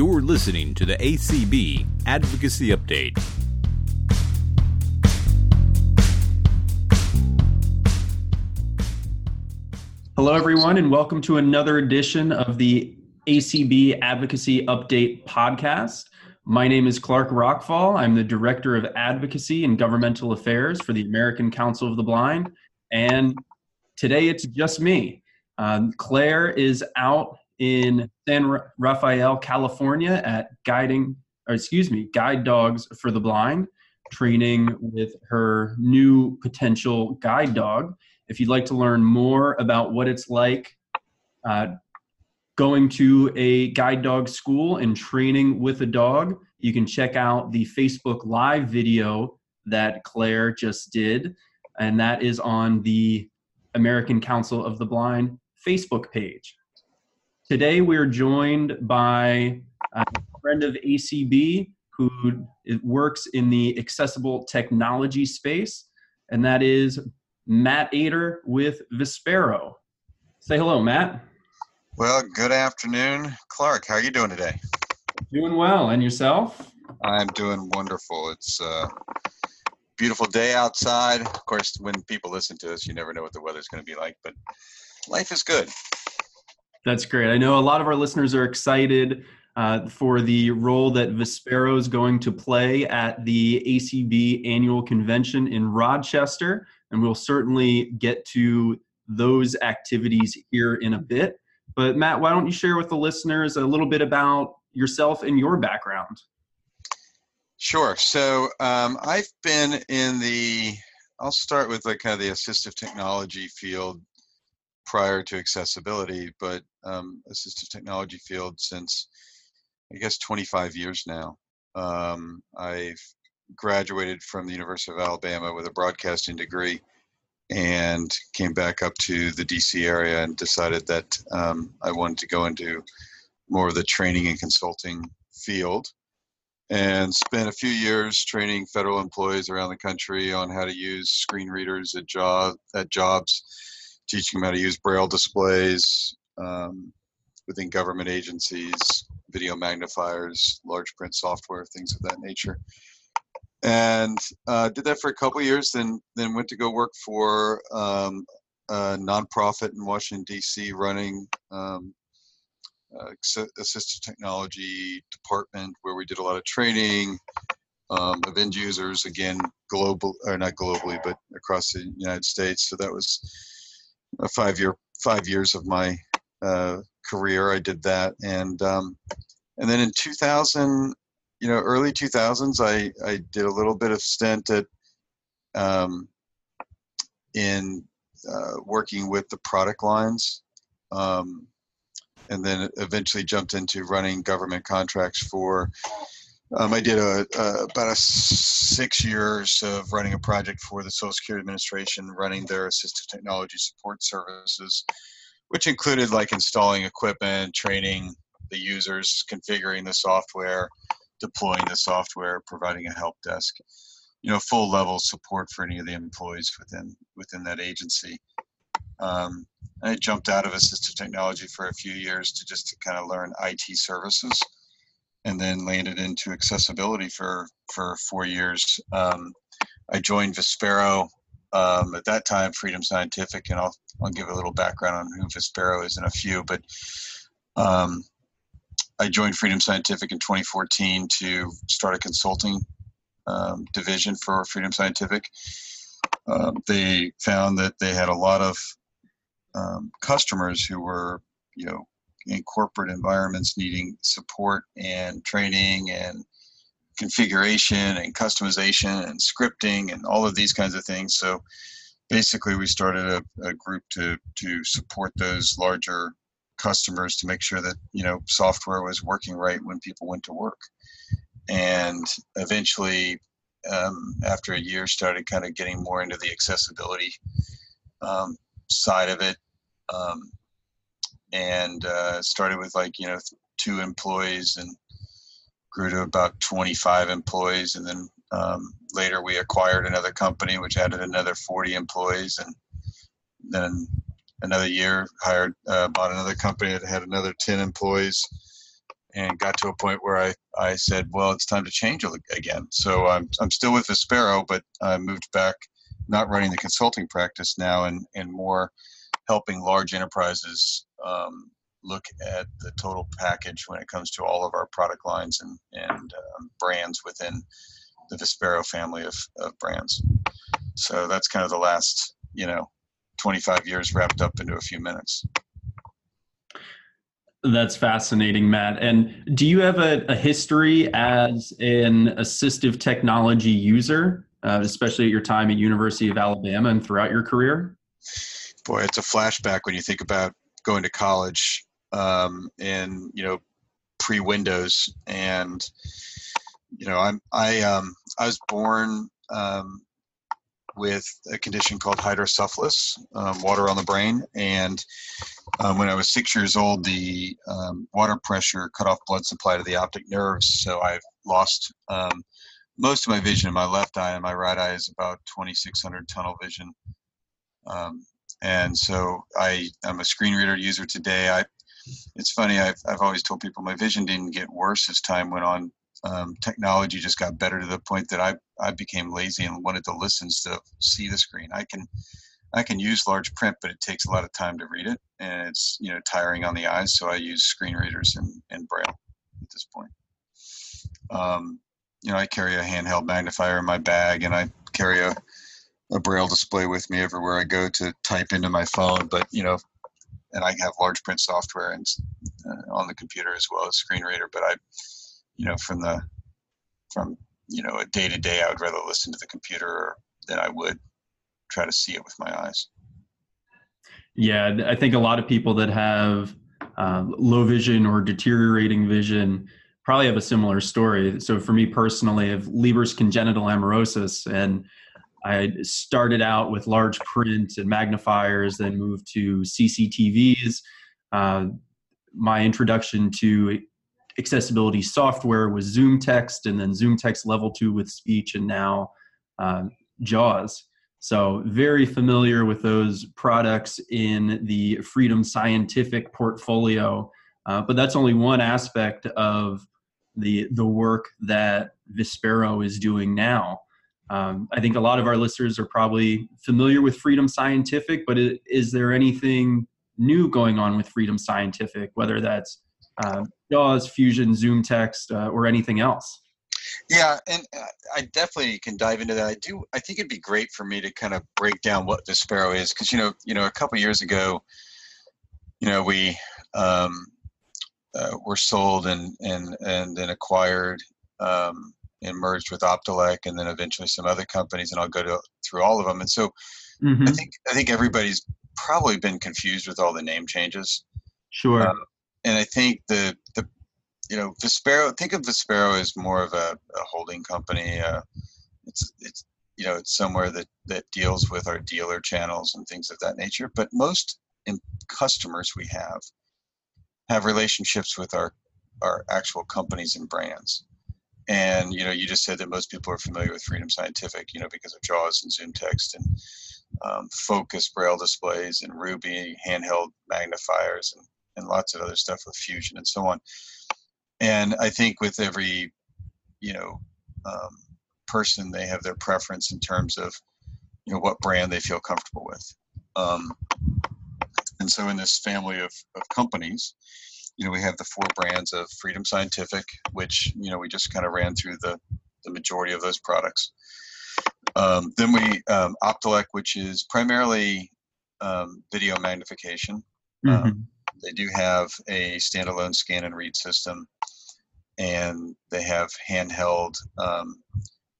You're listening to the ACB Advocacy Update. Hello, everyone, and welcome to another edition of the ACB Advocacy Update podcast. My name is Clark Rachfal. I'm the Director of Advocacy and Governmental Affairs for the American Council of the Blind. And today it's just me. Um, Claire is out in San Rafael, California at guiding, or excuse me, guide dogs for the blind, training with her new potential guide dog. If you'd like to learn more about what it's like uh, going to a guide dog school and training with a dog, you can check out the Facebook Live video that Claire just did, and that is on the American Council of the Blind Facebook page. Today, we're joined by uh, a friend of ACB who works in the accessible technology space, and that is Matt Ater with Vispero. Say hello, Matt. Well, good afternoon, Clark. How are you doing today? Doing well, and yourself? I'm doing wonderful. It's a beautiful day outside. Of course, when people listen to us, you never know what the weather's going to be like, but life is good. That's great. I know a lot of our listeners are excited uh, for the role that Vispero is going to play at the ACB annual convention in Rochester, and we'll certainly get to those activities here in a bit. But Matt, why don't you share with the listeners a little bit about yourself and your background? Sure. So um, I've been in the, I'll start with like kind of the assistive technology field prior to accessibility, but um, assistive technology field since I guess 25 years now. Um, I've graduated from the University of Alabama with a broadcasting degree and came back up to the DC area and decided that um, I wanted to go into more of the training and consulting field and spent a few years training federal employees around the country on how to use screen readers at job at jobs teaching them how to use braille displays um, within government agencies, video magnifiers, large print software, things of that nature. And uh, did that for a couple years, then then went to go work for um, a nonprofit in Washington D.C. running um, uh, assistive technology department where we did a lot of training um, of end users again global or not globally but across the United States. So that was a five year five years of my uh, career. I did that, and um, and then in 2000, you know, early 2000s, I I did a little bit of stint at um, in uh, working with the product lines. Um, and then eventually jumped into running government contracts for um, I did a, a, about a six years of running a project for the Social Security Administration, running their assistive technology support services, which included like installing equipment, training the users, configuring the software, deploying the software, providing a help desk, you know, full level support for any of the employees within within that agency. Um, I jumped out of assistive technology for a few years to just to kind of learn IT services and then landed into accessibility for for four years. Um, I joined Vispero um, at that time, Freedom Scientific, and I'll I'll give a little background on who Vispero is in a few. But um, I joined Freedom Scientific in 2014 to start a consulting um, division for Freedom Scientific. Uh, they found that they had a lot of um, customers who were, you know, in corporate environments needing support and training and configuration and customization and scripting and all of these kinds of things. So basically, we started a, a group to to support those larger customers to make sure that you know software was working right when people went to work. And eventually, um, after a year, started kind of getting more into the accessibility um, side of it. Um, and uh, started with like you know two employees and grew to about 25 employees and then um, later we acquired another company which added another 40 employees and then another year hired uh, bought another company that had another 10 employees and got to a point where I, I said, well, it's time to change again. So I'm, I'm still with Vispero, but I moved back, not running the consulting practice now, and, and more helping large enterprises um, look at the total package when it comes to all of our product lines and, and um, brands within the Vispero family of, of brands. So that's kind of the last, you know, 25 years wrapped up into a few minutes. That's fascinating, Matt. And do you have a, a history as an assistive technology user, uh, especially at your time at University of Alabama and throughout your career? Boy, it's a flashback when you think about going to college um, in you know pre Windows, and you know I'm I um, I was born um, with a condition called hydrocephalus, um, water on the brain. And um, when I was six years old, the um, water pressure cut off blood supply to the optic nerves. So I've lost um, most of my vision in my left eye, and my right eye is about 2600 tunnel vision. Um, and so I, I'm a screen reader user today. I, it's funny, I've, I've always told people my vision didn't get worse as time went on um, technology just got better to the point that I, I became lazy and wanted to listen instead of see the screen. I can I can use large print, but it takes a lot of time to read it, and it's you know tiring on the eyes. So I use screen readers and, and Braille at this point. Um, you know, I carry a handheld magnifier in my bag, and I carry a, a Braille display with me everywhere I go to type into my phone. But you know, and I have large print software and uh, on the computer as well as screen reader. But I you know, from the from you know a day to day, I would rather listen to the computer than I would try to see it with my eyes. Yeah, I think a lot of people that have uh, low vision or deteriorating vision probably have a similar story. So for me personally, I have Leber's congenital amaurosis, and I started out with large print and magnifiers, then moved to CCTVs. Uh, my introduction to accessibility software was Zoom Text, and then Zoom Text Level 2 with speech, and now uh, JAWS. So, very familiar with those products in the Freedom Scientific portfolio. Uh, but that's only one aspect of the, the work that Vispero is doing now. Um, I think a lot of our listeners are probably familiar with Freedom Scientific, but is, there anything new going on with Freedom Scientific, whether that's uh, JAWS, Fusion, Zoom Text, uh, or anything else? Yeah, and uh, I definitely can dive into that. I do. I think it'd be great for me to kind of break down what Vispero is, because you know, you know, a couple years ago, you know, we um, uh, were sold and and and then acquired um, and merged with Optelec, and then eventually some other companies, and I'll go to, through all of them. And so, mm-hmm. I think I think everybody's probably been confused with all the name changes. Sure. Um, and I think the the you know Vispero think of Vispero as more of a, a holding company. Uh, it's it's you know it's somewhere that that deals with our dealer channels and things of that nature. But most in customers we have have relationships with our our actual companies and brands. And you know, you just said that most people are familiar with Freedom Scientific, you know, because of JAWS and Zoom Text and um, Focus Braille displays and Ruby handheld magnifiers and and lots of other stuff with fusion and so on. And I think with every, you know, um, person, they have their preference in terms of, you know, what brand they feel comfortable with. Um, and so in this family of, of companies, you know, we have the four brands of Freedom Scientific, which, you know, we just kind of ran through the, the majority of those products. Um, then we, um, which is primarily um, video magnification. Um, mm-hmm they do have a standalone scan and read system, and they have handheld, um,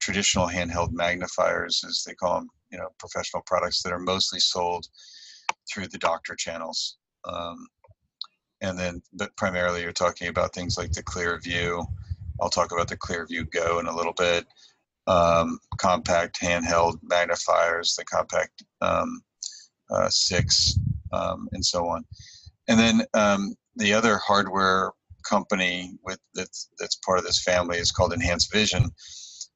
traditional handheld magnifiers, as they call them, you know, professional products that are mostly sold through the doctor channels. Um, and then, but primarily, you're talking about things like the ClearView. I'll talk about the ClearView Go in a little bit. Um, compact handheld magnifiers, the Compact um, uh, Six, um, and so on. And then um, the other hardware company with that's that's part of this family is called Enhanced Vision.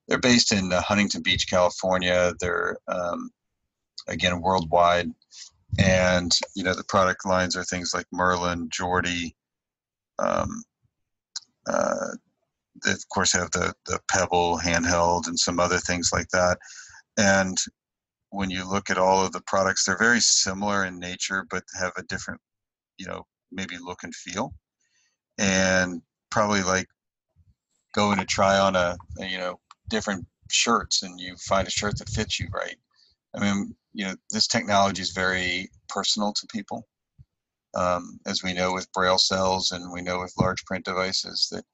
They're based in uh, Huntington Beach, California. They're um, again worldwide, and you know the product lines are things like Merlin, Jordy, um, they of course have the the Pebble handheld and some other things like that. And when you look at all of the products, they're very similar in nature, but have a different, you know, maybe look and feel. And probably like going to try on a, a you know different shirts and you find a shirt that fits you right. I mean, you know, this technology is very personal to people. Um, as we know with braille cells and we know with large print devices that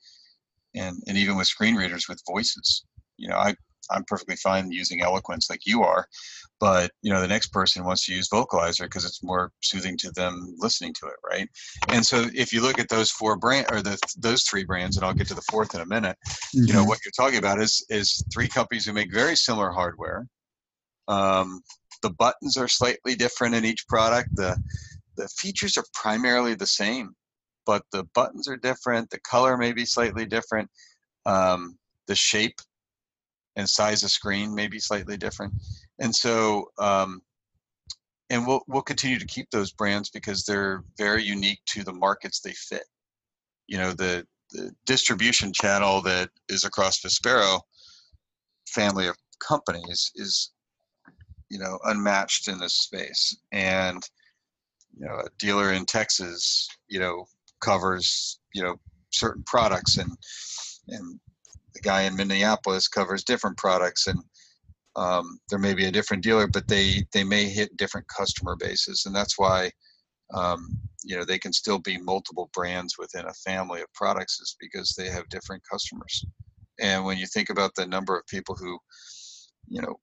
and, and even with screen readers with voices you know i i'm perfectly fine using eloquence like you are but you know the next person wants to use vocalizer because it's more soothing to them listening to it right and so if you look at those four brand or the those three brands and i'll get to the fourth in a minute mm-hmm. you know mm-hmm. what you're talking about is is three companies who make very similar hardware um, the buttons are slightly different in each product the the features are primarily the same but the buttons are different the color may be slightly different um, the shape and size of screen may be slightly different. And so um, and we'll we'll continue to keep those brands because they're very unique to the markets they fit. You know the the distribution channel that is across Vispero family of companies is you know unmatched in this space. And you know a dealer in Texas you know covers you know certain products and and the guy in Minneapolis covers different products and um, there may be a different dealer but they they may hit different customer bases. And that's why um, you know they can still be multiple brands within a family of products is because they have different customers. And when you think about the number of people who you know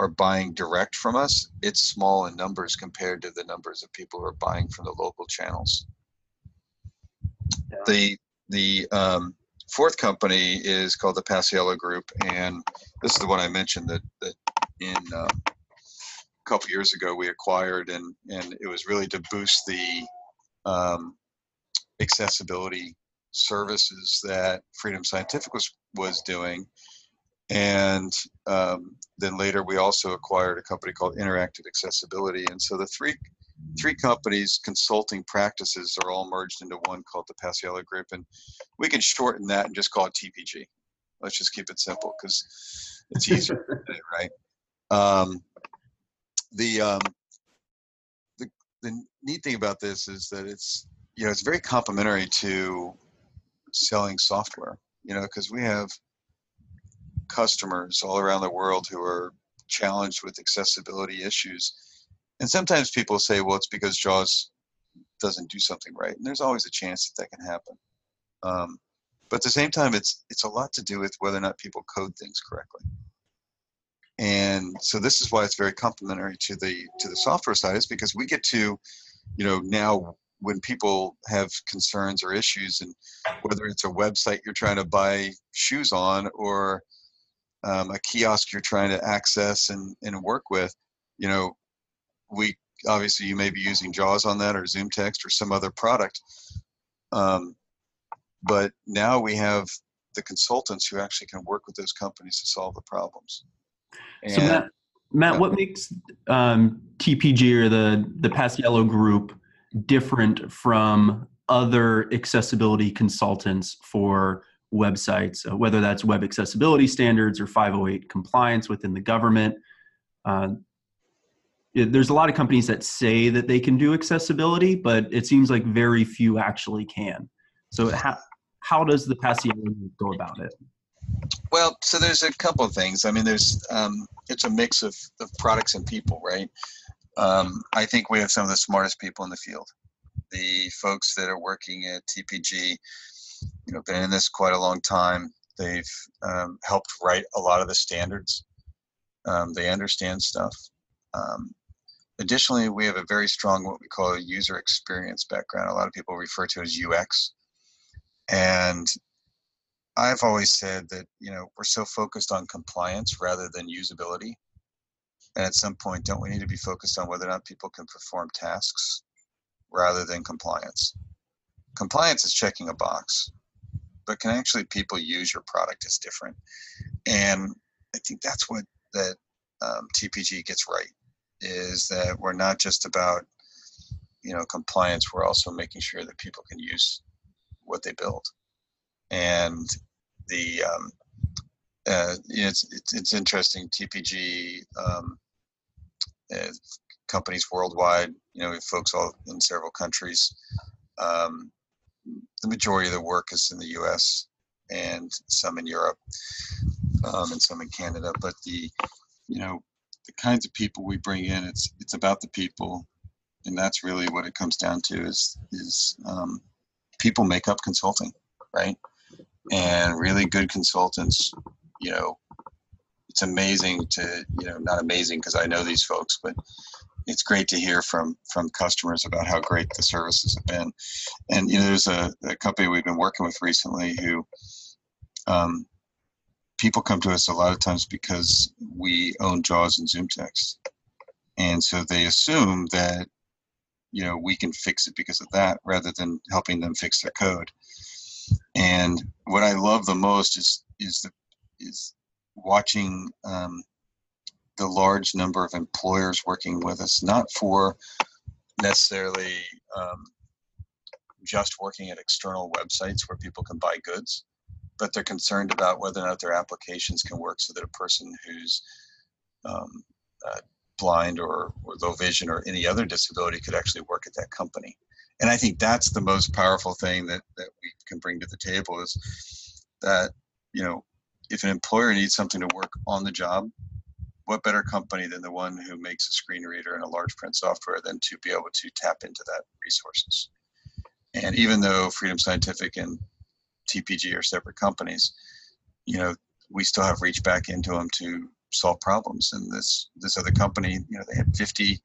are buying direct from us it's small in numbers compared to the numbers of people who are buying from the local channels. The the um, fourth company is called the Paciello Group, and this is the one I mentioned that that in um, a couple years ago we acquired, and and it was really to boost the um, accessibility services that Freedom Scientific was was doing, and um, then later we also acquired a company called Interactive Accessibility, and so the three three companies consulting practices are all merged into one called the Paciello Group, and we can shorten that and just call it TPG. Let's just keep it simple because it's easier, right? Um, the um, the the neat thing about this is that it's you know it's very complementary to selling software. You know, because we have customers all around the world who are challenged with accessibility issues and sometimes people say, well, it's because JAWS doesn't do something right, and there's always a chance that that can happen. Um, but at the same time, it's it's a lot to do with whether or not people code things correctly. And so this is why it's very complementary to the to the software side, is because we get to, you know, now when people have concerns or issues, and whether it's a website you're trying to buy shoes on or um, a kiosk you're trying to access and, and work with, you know, we obviously you may be using JAWS on that or ZoomText or some other product. Um, but now we have the consultants who actually can work with those companies to solve the problems. And, so Matt, Matt, what makes um, TPG or the the Paciello Group different from other accessibility consultants for websites, uh, whether that's web accessibility standards or 508 compliance within the government? Uh, there's a lot of companies that say that they can do accessibility, but it seems like very few actually can. So how how does the Paciello go about it? Well, so there's a couple of things. I mean, there's um, it's a mix of, of products and people, right? Um, I think we have some of the smartest people in the field. The folks that are working at TPG, you know, been in this quite a long time. They've um, helped write a lot of the standards. Um, they understand stuff. Um, Additionally, we have a very strong what we call a user experience background. A lot of people refer to as UX. And I've always said that, you know, we're so focused on compliance rather than usability. And at some point, don't we need to be focused on whether or not people can perform tasks rather than compliance? Compliance is checking a box, but can actually people use your product is different. And I think that's what that um, TPG gets right is that we're not just about you know compliance we're also making sure that people can use what they build and the um, uh, it's, it's it's interesting. TPG um, uh, companies worldwide, you know, we have folks all in several countries. Um, the majority of the work is in the U.S. and some in Europe um, and some in Canada. But the you know the kinds of people we bring in, it's it's about the people, and that's really what it comes down to is is um, people make up consulting, right? And really good consultants, you know, it's amazing to you know not amazing because I know these folks, but it's great to hear from from customers about how great the services have been. And you know, there's a, a company we've been working with recently who um, people come to us a lot of times because we own JAWS and ZoomText, and so they assume that you know we can fix it because of that rather than helping them fix their code. And what I love the most is is the is watching um, the large number of employers working with us, not for necessarily um, just working at external websites where people can buy goods, but they're concerned about whether or not their applications can work so that a person who's um, uh, blind or, or low vision or any other disability could actually work at that company. And I think that's the most powerful thing that, that we can bring to the table is that, you know, if an employer needs something to work on the job, what better company than the one who makes a screen reader and a large print software than to be able to tap into that resources? And even though Freedom Scientific and TPG are separate companies, you know, we still have reached back into them to solve problems. And this this other company, you know, they had 50,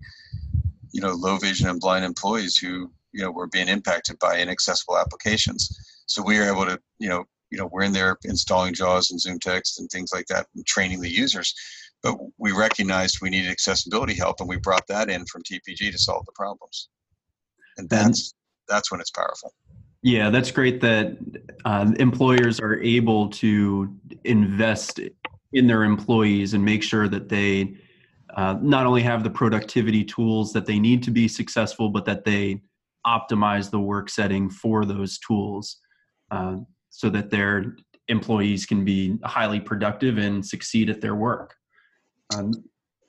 you know, low vision and blind employees who, you know, were being impacted by inaccessible applications. So we are able to, you know, you know, we're in there installing JAWS and ZoomText and things like that and training the users but we recognized we needed accessibility help and we brought that in from tpg to solve the problems. And that's that's when it's powerful. Yeah that's great that uh, employers are able to invest in their employees and make sure that they uh, not only have the productivity tools that they need to be successful but that they optimize the work setting for those tools uh, so that their employees can be highly productive and succeed at their work um,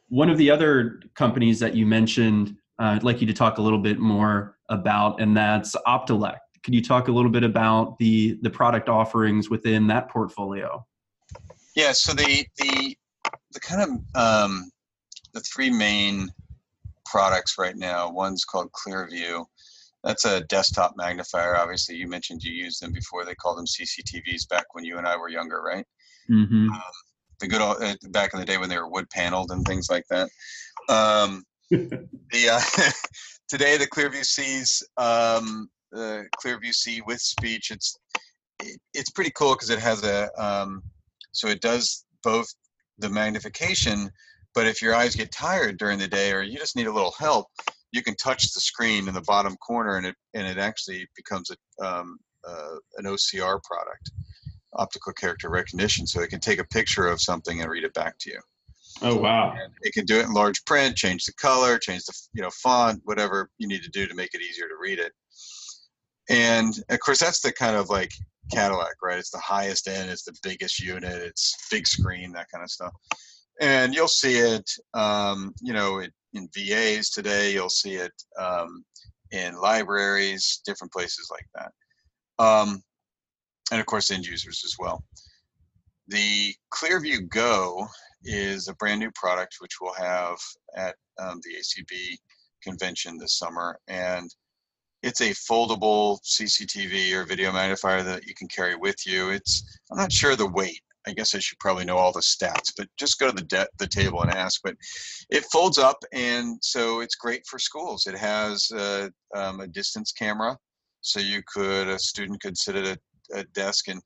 one of the other companies that you mentioned, uh, I'd like you to talk a little bit more about, and that's Optelec. Could you talk a little bit about the the product offerings within that portfolio? Yeah. So the the the kind of um, the three main products right now. One's called Clearview. That's a desktop magnifier. Obviously, you mentioned you used them before. They called them CCTVs back when you and I were younger, right? Mm-hmm. Um, the good old uh, back in the day when they were wood paneled and things like that. Um, the uh, today the Clearview sees um, the Clearview C with speech. It's it, it's pretty cool because it has a um, so it does both the magnification, but if your eyes get tired during the day or you just need a little help, you can touch the screen in the bottom corner and it and it actually becomes a um, uh, an OCR product optical character recognition, so it can take a picture of something and read it back to you. Oh wow! And it can do it in large print, change the color, change the you know font, whatever you need to do to make it easier to read it. And of course, that's the kind of like Cadillac, right? It's the highest end, it's the biggest unit, it's big screen, that kind of stuff. And you'll see it, um, you know, it, in VAs today. You'll see it um, in libraries, different places like that. Um, and of course end users as well. The Clearview Go is a brand new product which we'll have at um, the ACB convention this summer. And it's a foldable CCTV or video magnifier that you can carry with you. It's, I'm not sure the weight. I guess I should probably know all the stats, but just go to the, the table and ask. But it folds up, and so it's great for schools. It has uh, um, a distance camera, so you could a student could sit at a a desk and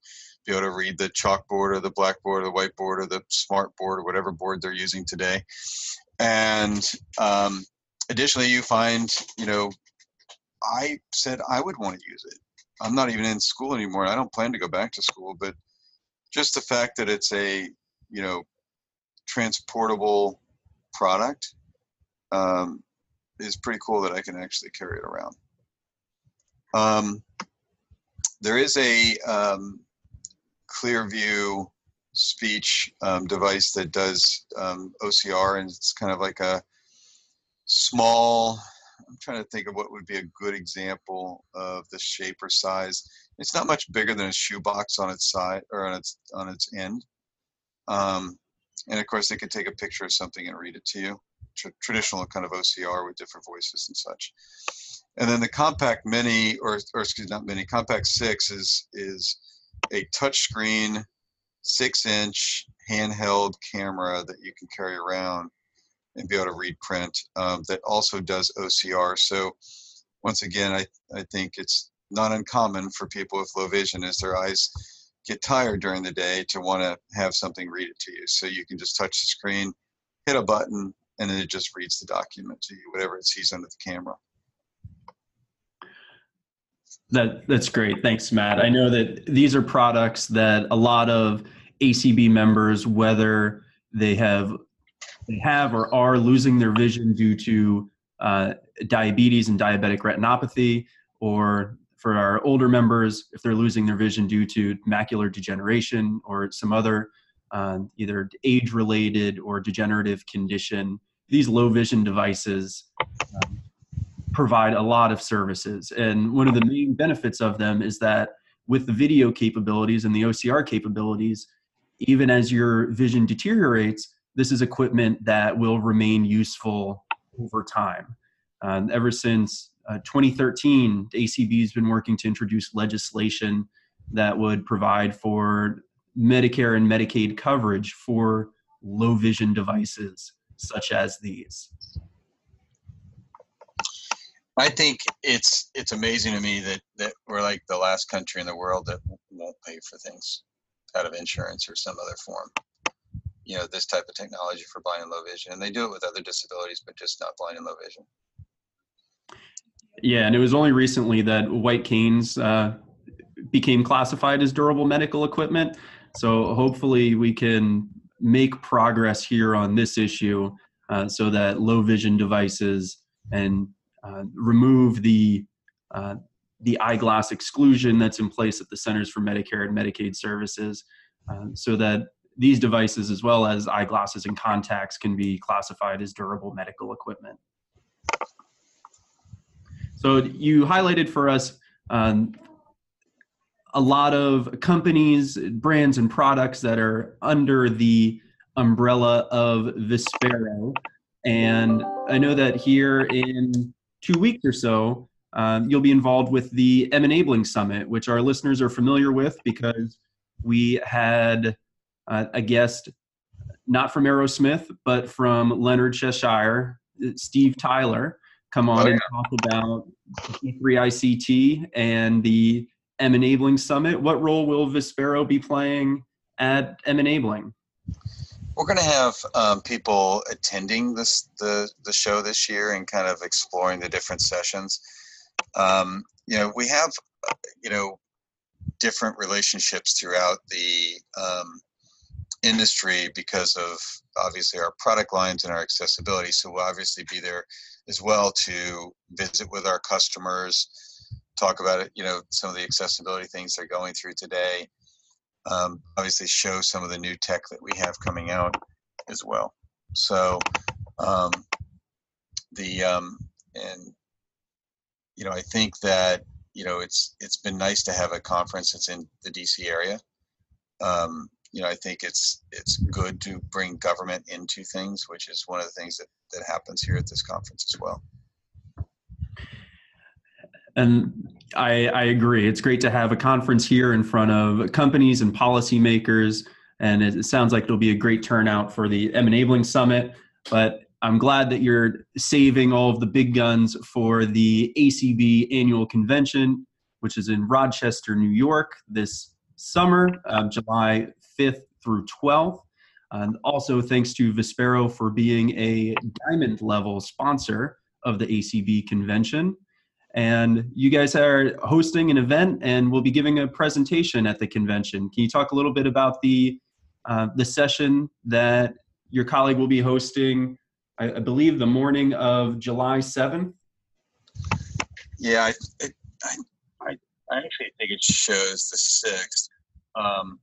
be able to read the chalkboard or the blackboard or the whiteboard or the smart board or whatever board they're using today. And um, additionally, you find, you know, I said I would want to use it. I'm not even in school anymore. I don't plan to go back to school, but just the fact that it's a, you know, transportable product um, is pretty cool that I can actually carry it around. Um, there is a um, Clearview speech um, device that does um, OCR, and it's kind of like a small. I'm trying to think of what would be a good example of the shape or size. It's not much bigger than a shoebox on its side or on its on its end. Um, and of course, they can take a picture of something and read it to you. Tr- traditional kind of OCR with different voices and such. And then the Compact Mini, or, or excuse me, not Mini, Compact Six is is a touchscreen, six-inch handheld camera that you can carry around and be able to read print. Um, that also does OCR. So once again, I I think it's not uncommon for people with low vision as their eyes get tired during the day to want to have something read it to you. So you can just touch the screen, hit a button, and then it just reads the document to you, whatever it sees under the camera. That that's great. Thanks, Matt. I know that these are products that a lot of ACB members, whether they have they have or are losing their vision due to uh, diabetes and diabetic retinopathy, or for our older members, if they're losing their vision due to macular degeneration or some other uh, either age-related or degenerative condition, these low vision devices um, provide a lot of services. And one of the main benefits of them is that with the video capabilities and the OCR capabilities, even as your vision deteriorates, this is equipment that will remain useful over time. Uh, ever since uh, 2013, the ACB has been working to introduce legislation that would provide for Medicare and Medicaid coverage for low vision devices such as these. I think it's it's amazing to me that that we're like the last country in the world that won't pay for things out of insurance or some other form. You know, this type of technology for blind and low vision, and they do it with other disabilities, but just not blind and low vision. Yeah, and it was only recently that white canes uh, became classified as durable medical equipment. So hopefully we can make progress here on this issue uh, so that low vision devices and uh, remove the uh, the eyeglass exclusion that's in place at the Centers for Medicare and Medicaid Services, uh, so that these devices, as well as eyeglasses and contacts, can be classified as durable medical equipment. So you highlighted for us um, a lot of companies, brands, and products that are under the umbrella of Vispero. And I know that here in two weeks or so, um, you'll be involved with the M Enabling Summit, which our listeners are familiar with because we had uh, a guest, not from Aerosmith, but from Leonard Cheshire, Steve Tyler, come on oh, yeah. and talk about G3ict and the M Enabling Summit. What role will Vispero be playing at M Enabling? We're going to have um, people attending this the the show this year and kind of exploring the different sessions. Um, you know, we have you know different relationships throughout the um, industry because of obviously our product lines and our accessibility. So we'll obviously be there as well to visit with our customers, talk about it, you know, some of the accessibility things they're going through today, um, obviously show some of the new tech that we have coming out as well. So um, the um, and you know I think that you know it's it's been nice to have a conference that's in the DC area. Um, you know I think it's it's good to bring government into things, which is one of the things that that happens here at this conference as well. And I, I agree. It's great to have a conference here in front of companies and policymakers. And it, sounds like it'll be a great turnout for the M Enabling Summit. But I'm glad that you're saving all of the big guns for the ACB annual convention, which is in Rochester, New York this summer, um, July 5th through 12th. And also thanks to Vispero for being a diamond level sponsor of the ACB convention. And you guys are hosting an event and we'll be giving a presentation at the convention. Can you talk a little bit about the, uh, the session that your colleague will be hosting, I, I believe the morning of July 7th? Yeah, I, I, I, I actually think it shows the 6th. Um,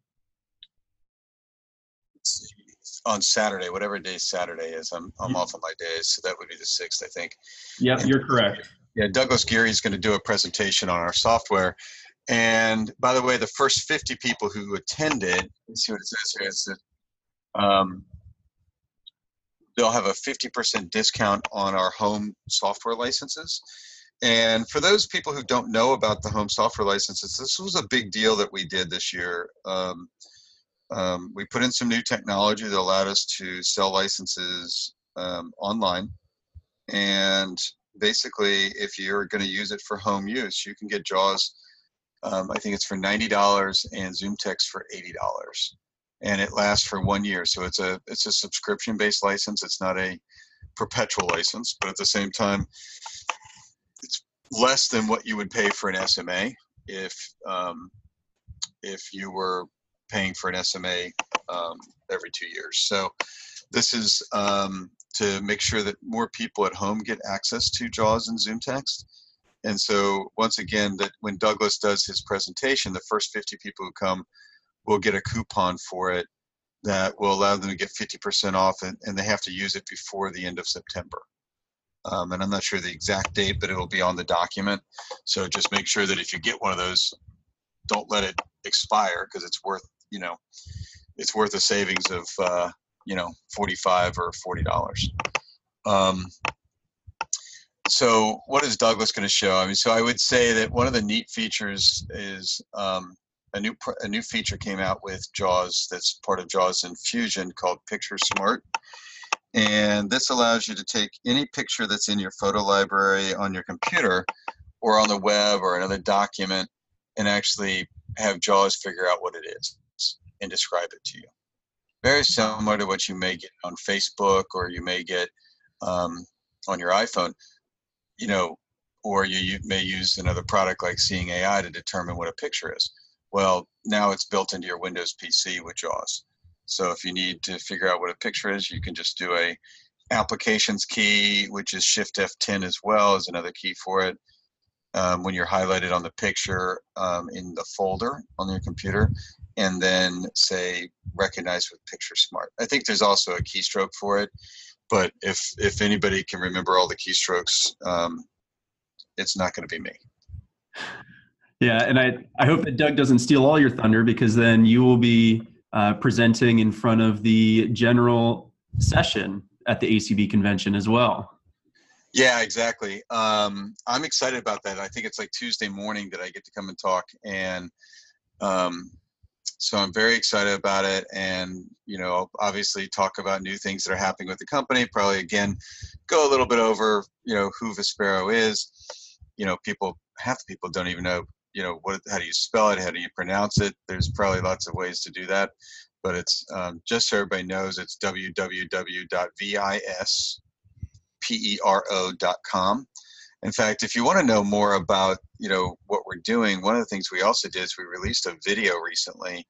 on Saturday, whatever day Saturday is. I'm I'm off on my days, so that would be the sixth, I think. Yep, And- you're correct. Yeah, Douglas Geary is going to do a presentation on our software. And by the way, the first 50 people who attended, let's see what it says here, is that um, they'll have a 50% discount on our home software licenses. And for those people who don't know about the home software licenses, this was a big deal that we did this year. Um, um, we put in some new technology that allowed us to sell licenses um, online. And basically, if you're going to use it for home use, you can get JAWS. Um, I think it's for ninety dollars and ZoomText for eighty dollars, and it lasts for one year. So it's a it's a subscription based license. It's not a perpetual license, but at the same time, it's less than what you would pay for an SMA if um, if you were paying for an SMA um, every two years. So this is um, to make sure that more people at home get access to JAWS and ZoomText. And so once again, that when Douglas does his presentation, the first 50 people who come will get a coupon for it that will allow them to get 50% off, and, and they have to use it before the end of September. Um, and I'm not sure the exact date, but it'll be on the document. So just make sure that if you get one of those, don't let it expire because it's worth, you know, it's worth a savings of, uh, you know, 45 or $40. Um, so what is Douglas going to show? I mean, so I would say that one of the neat features is um, a new a new feature came out with JAWS that's part of JAWS and Fusion called Picture Smart, and this allows you to take any picture that's in your photo library on your computer or on the web or another document, and actually have JAWS figure out what it is and describe it to you. Very similar to what you may get on Facebook or you may get um, on your iPhone you know, or you, you may use another product like Seeing AI to determine what a picture is. Well, now it's built into your Windows PC with JAWS. So if you need to figure out what a picture is, you can just do a applications key, which is Shift F10 as well is another key for it. Um, when you're highlighted on the picture um, in the folder on your computer, and then say recognize with Picture Smart. I think there's also a keystroke for it, but if if anybody can remember all the keystrokes, um, it's not going to be me. Yeah, and I, I hope that Doug doesn't steal all your thunder because then you will be uh, presenting in front of the general session at the ACB convention as well. Yeah, exactly. Um, I'm excited about that. I think it's like Tuesday morning that I get to come and talk, and um, so I'm very excited about it. And you know, obviously, talk about new things that are happening with the company. Probably again, go a little bit over you know who Vispero is. You know, people half the people don't even know you know what how do you spell it, how do you pronounce it. There's probably lots of ways to do that, but it's um, just so everybody knows it's www.vis P-E-R-O.com. In fact, if you want to know more about, you know, what we're doing, one of the things we also did is we released a video recently,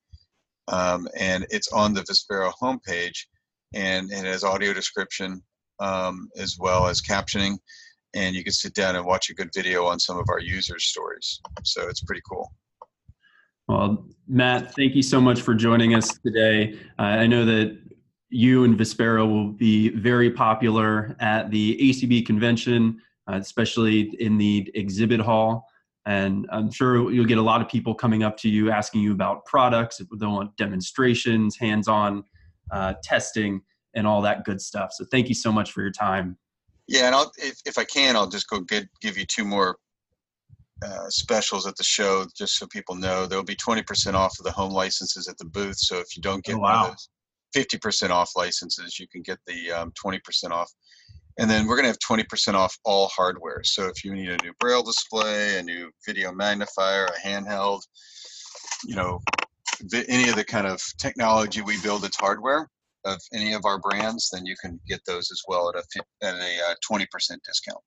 um, and it's on the Vispero homepage, and it has audio description um, as well as captioning, and you can sit down and watch a good video on some of our users' stories. So it's pretty cool. Well, Matt, thank you so much for joining us today. Uh, I know that you and Vispero will be very popular at the ACB convention, uh, especially in the exhibit hall. And I'm sure you'll get a lot of people coming up to you asking you about products. They want demonstrations, hands on uh, testing, and all that good stuff. So thank you so much for your time. Yeah, and I'll, if, if I can, I'll just go get, give you two more uh, specials at the show just so people know. There'll be 20% off of the home licenses at the booth. So if you don't get Oh, one wow. of those 50% off licenses, you can get the um, 20% off. And then we're going to have 20% off all hardware. So if you need a new braille display, a new video magnifier, a handheld, you know, vi- any of the kind of technology we build that's hardware of any of our brands, then you can get those as well at a at a uh, 20% discount.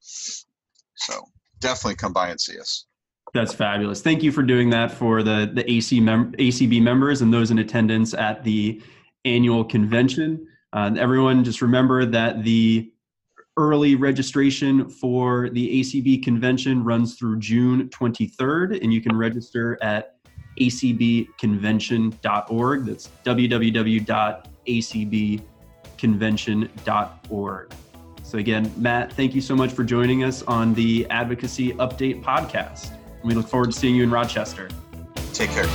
So definitely come by and see us. That's fabulous. Thank you for doing that for the the AC mem- ACB members and those in attendance at the annual convention. Uh, everyone, just remember that the early registration for the ACB convention runs through June 23rd, and you can register at acbconvention.org. That's www.acbconvention.org. So, again, Matt, thank you so much for joining us on the Advocacy Update podcast. We look forward to seeing you in Rochester. Take care.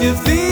you feel